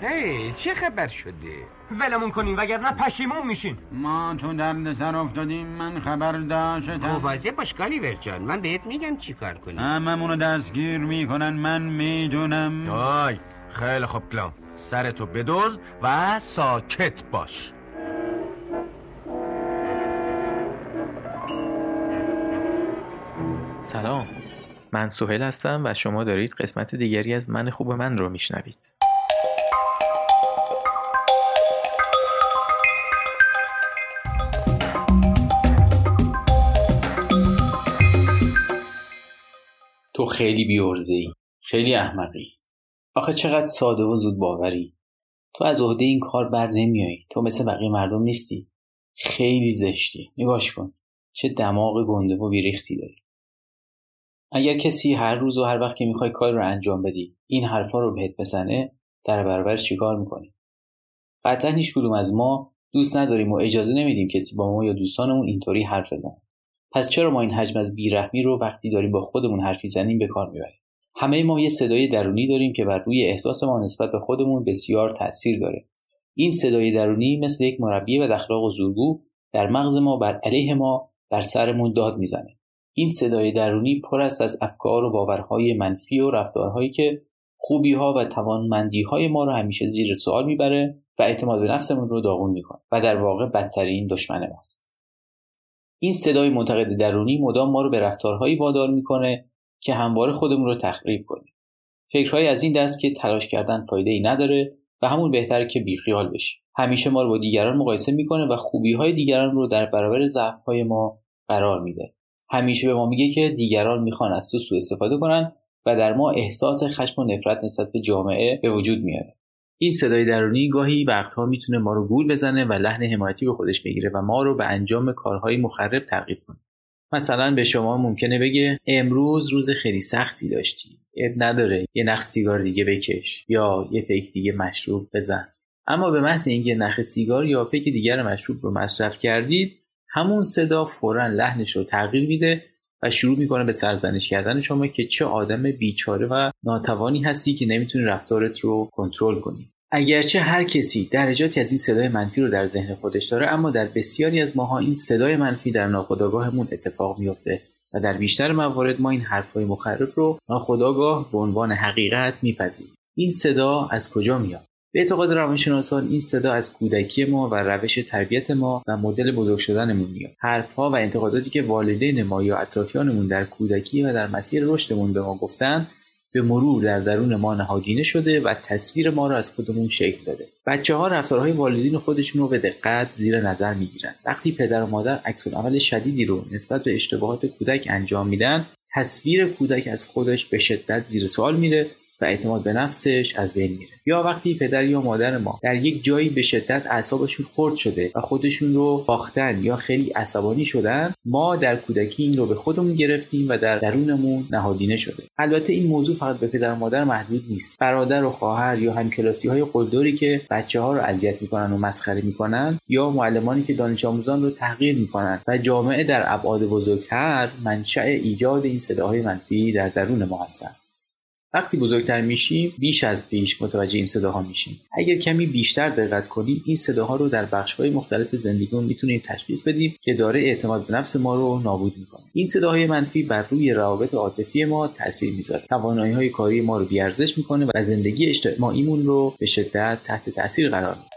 هی چه خبر شده؟ ولمون کنین وگرنه پشیمون میشین ما تو درد سر افتادیم من خبر داشتم. مواظب باش کالیور جان من بهت میگم چی کار کنی هممونو دستگیر می‌کنن من می‌دونم. آی خیلی خوب کلام. سرتو بدوز و ساکت باش. سلام. من سوهل هستم و شما دارید قسمت دیگری از من خوب من رو میشنوید. تو خیلی بیورزه ای خیلی احمقی. آخه چقدر ساده و زود باوری. تو از عهده این کار بر نمیایی تو مثل بقیه مردم نیستی. خیلی زشتی. نگاش کن. چه دماغ گنده و بیریختی داری. اگر کسی هر روز و هر وقت که می‌خوای کار رو انجام بدی این حرفا رو بهت بزنه در برابر چیکار می‌کنی؟ قطعا هیچ از ما دوست نداریم و اجازه نمیدیم کسی با ما یا دوستانمون اینطوری حرف بزنه. پس چرا ما این حجم از بیرحمی رو وقتی داریم با خودمون حرف می‌زنیم به کار می‌بریم؟ همه ما یه صدای درونی داریم که بر روی احساس ما نسبت به خودمون بسیار تاثیر داره. این صدای درونی مثل یک مربی و اخلاق و زورگو در مغز ما بر علیه ما بر سرمون داد می‌زنه. این صدای درونی پر است از افکار و باورهای منفی و رفتارهایی که خوبی ها و توانمندی های ما رو همیشه زیر سوال می‌بره و اعتماد به نفسمون رو داغون می‌کنه و در واقع بدترین دشمن ماست. این صدای منتقد درونی مدام ما رو به رفتارهایی وادار می‌کنه که همواره خودمون رو تخریب کنیم. فکرهایی از این دست که تلاش کردن فایده ای نداره و همون بهتره که بیخیال بشیم. همیشه ما رو با دیگران مقایسه می‌کنه و خوبی های دیگران رو در برابر ضعف های ما قرار میده. همیشه به ما میگه که دیگران می‌خوان از تو سوء استفاده کنن و در ما احساس خشم و نفرت نسبت به جامعه به وجود میاره. این صدای درونی گاهی وقتها می‌تونه ما رو گول بزنه و لحن حمایتی به خودش بگیره و ما رو به انجام کارهای مخرب ترغیب کنه. مثلا به شما ممکنه بگه امروز روز خیلی سختی داشتی. اب نداره. یه نخ سیگار دیگه بکش یا یه پیک دیگه مشروب بزن. اما به محض اینکه نخ سیگار یا پیک دیگر مشروب رو مصرف کردید همون صدا فورا لحنش رو تغییر میده و شروع می‌کنه به سرزنش کردن شما که چه آدم بیچاره و ناتوانی هستی که نمی‌تونی رفتارت رو کنترل کنی. اگرچه هر کسی درجاتی از این صدای منفی رو در ذهن خودش داره اما در بسیاری از ماها این صدای منفی در ناخودآگاهمون اتفاق میفته و در بیشتر موارد ما این حرفهای مخرب رو ناخودآگاه به عنوان حقیقت میپذیریم. این صدا از کجا میاد؟ به اعتقاد روانشناسان این صدا از کودکی ما و روش تربیت ما و مدل بزرگ شدنمون میاد. حرفها و انتقاداتی که والدین ما یا اطرافیانمون در کودکی و در مسیر رشدمون به ما گفتن به مرور در درون ما نهادینه شده و تصویر ما را از خودمون شکل داده. بچه ها رفتارهای والدین خودشون رو به دقت زیر نظر می‌گیرن. وقتی پدر و مادر عکس عمل شدیدی رو نسبت به اشتباهات کودک انجام میدن تصویر کودک از خودش به شدت زیر سوال میره و اعتماد به نفسش از بین میره. یا وقتی پدر یا مادر ما در یک جایی به شدت اعصابشون خرد شده و خودشون رو باختن یا خیلی عصبانی شدن ما در کودکی این رو به خودمون گرفتیم و در درونمون نهادینه شده. البته این موضوع فقط به پدر و مادر محدود نیست. برادر و خواهر یا همکلاسی های قلدری که بچه ها رو اذیت می‌کنن و مسخره می‌کنن یا معلمانی که دانش آموزان رو تحقیر می‌کنن و جامعه در ابعاد بزرگتر منشأ ایجاد این صداهای منفی در درون ما هستند وقتی بزرگتر میشیم بیش از پیش متوجه این صداها میشیم. اگر کمی بیشتر دقت کنیم این صداها رو در بخشهای مختلف زندگیمون می‌تونیم تشخیص بدیم که داره اعتماد به نفس ما رو نابود می‌کنه. این صداهای منفی بر روی روابط عاطفی ما تاثیر می‌ذاره. توانایی های کاری ما رو بیارزش می‌کنه و زندگی اجتماعیمون رو به شدت تحت تاثیر قرار میده.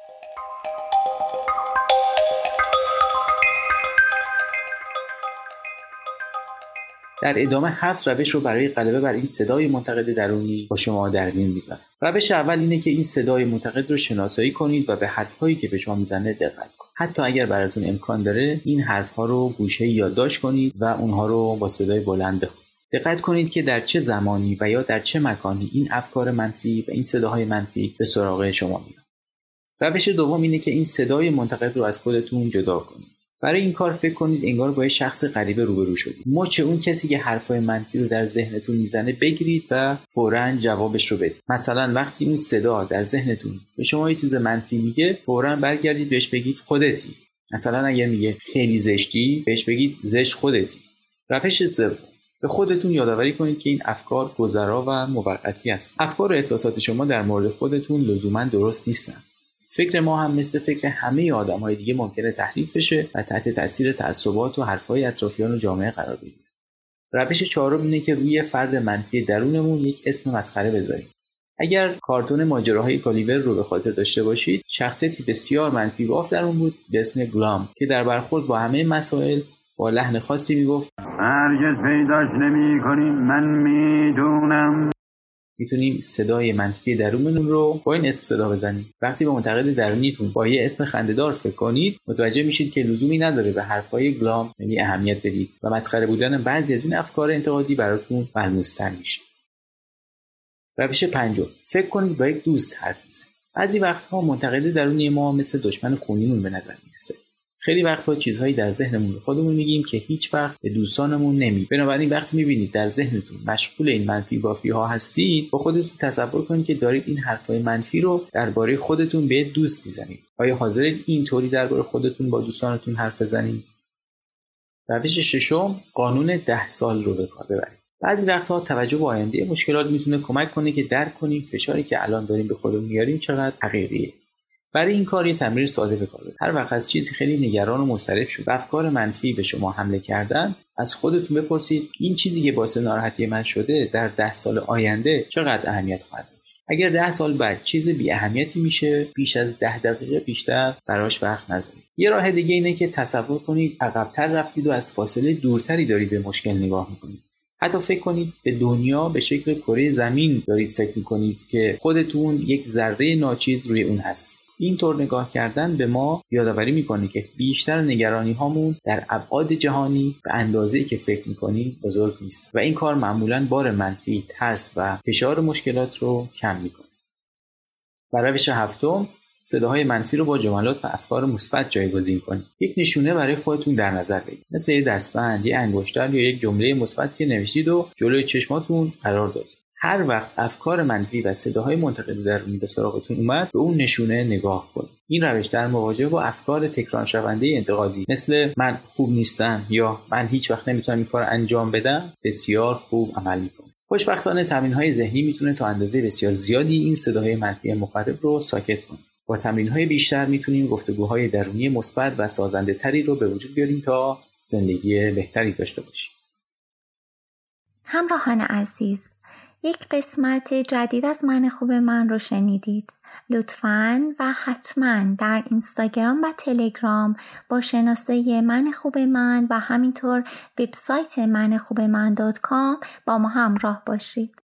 در ادامه هفت روش رو برای غلبه بر این صدای منتقد درونی با شما در میون می‌ذارم. روش اول اینه که این صدای منتقد رو شناسایی کنید و به حرفهایی که به شما می‌زنه دقت کنید. حتی اگر براتون امکان داره این حرفها رو گوشه یادداشت کنید و اونها رو با صدای بلند بخونید. دقت کنید که در چه زمانی و یا در چه مکانی این افکار منفی و این صداهای منفی به سراغ شما میاد روش دوم اینه که این صدای منتقد رو از خودتون جدا کنید. برای این کار فکر کنید انگار با یه شخص غریبه روبرو شدید. مچ اون کسی که حرفای منفی رو در ذهنتون می‌زنه بگیرید و فورا جوابش رو بدید. مثلا وقتی اون صدا در ذهنتون به شما یه چیز منفی میگه فورا برگردید بهش بگید خودتی. مثلا اگر میگه خیلی زشتی بهش بگید زشت خودتی. روش سوم به خودتون یادآوری کنید که این افکار گذرا و موقتی است. افکار و احساسات شما در مورد خودتون لزوما درست نیستند فکر ما هم مثل فکر همه آدم های دیگه ممکنه تحریف بشه و تحت تاثیر تعصبات و حرفهای اطرافیان و جامعه قرار بگیره. روش چهارم اینه که روی فرد منفی درونمون یک اسم مسخره بذاریم. اگر کارتون ماجراهای کالیور رو به خاطر داشته باشید شخصیتی بسیار منفی باف در اون بود به اسم گلام که در برخورد با همه مسائل با لحن خاصی می‌گفت هرگز پیداش نمی کنیم من می‌دونم. می‌تونیم صدای منفی درونمون رو با این اسم صدا بزنیم. وقتی به منتقد درونیتون با یه اسم خندهدار فکر کنید متوجه میشید که لزومی نداره به حرفهای گلام یعنی اهمیت بدید و مسخره بودن بعضی از این افکار انتقادی براتون ملموستر میشه. روش پنجم فکر کنید با یک دوست حرف بزنید بعضی وقتها منتقد درونی ما مثل دشمن خونیمون به نظر می‌رسه. خیلی وقتها چیزهایی در ذهنمون خودمون میگیم که هیچ وقت به دوستانمون نمی بنابراین وقتی می‌بینید در ذهنتون مشغول این منفی بافی ها هستید با خودتون تصور کنید که دارید این حرفهای منفی رو درباره خودتون به دوست می‌زنید. آیا حاضرید اینطوری درباره خودتون با دوستانتون حرف بزنید؟ روش ششم قانون ده سال رو به کار ببرید. بعضی وقتها توجه به آینده مشکلات می‌تونه کمک کنه که درک کنیم فشاری که الان داریم به خودمون میاریم چقدر حقیقیه. برای این کار یه تمرین ساده به کار هر وقت از چیزی خیلی نگران و مضطرب شد و افکار منفی به شما حمله کردن از خودتون بپرسید این چیزی که باعث ناراحتی من شده در ده سال آینده چقدر اهمیت خواهد اگر ده سال بعد چیز بی اهمیتی میشه بیش از ده دقیقه بیشتر براش وقت نذارید. یه راه دیگه اینه که تصور کنید عقبتر رفتید و از فاصله دورتری دارید به مشکل نگاه می‌کنید. حتی فکر کنید به دنیا به شکل کره زمین دارید فکر می‌کنید که خودتون یک ذره ناچیز روی اون هستید. اینطور نگاه کردن به ما یادآوری می‌کنه که بیشتر نگرانی هامون در ابعاد جهانی به اندازه که فکر می‌کنیم بزرگ نیست و این کار معمولا بار منفی ترس و فشار مشکلات رو کم می‌کنه. و روش هفتم صداهای منفی رو با جملات و افکار مثبت جایگزین کنید یک نشونه برای خودتون در نظر بگیرید. مثل یه دستبند یه انگشتر یا یک جمله مثبت که نوشتید و جلوی چشماتون قرار دادید. هر وقت افکار منفی و صداهای منتقد درونی به سراغتون اومد به اون نشونه نگاه کنید این روش در مواجهه با افکار تکرار شونده انتقادی مثل من خوب نیستم یا من هیچ وقت نمی‌تونم این کار انجام بدم بسیار خوب عمل می‌کنه خوشبختانه تمرین های ذهنی می‌تونه تا اندازه بسیار زیادی این صداهای منفی مخرب رو ساکت کنه. با تمرین های بیشتر می‌تونیم گفتگوهای درونی مثبت و سازنده تری رو به وجود بیاریم تا زندگی بهتری داشته باشیم. همراهان عزیز یک قسمت جدید از من خوب من رو شنیدید. لطفا و حتما در اینستاگرام و تلگرام با شناسه من خوب من و همینطور وبسایت من خوب من با ما همراه باشید.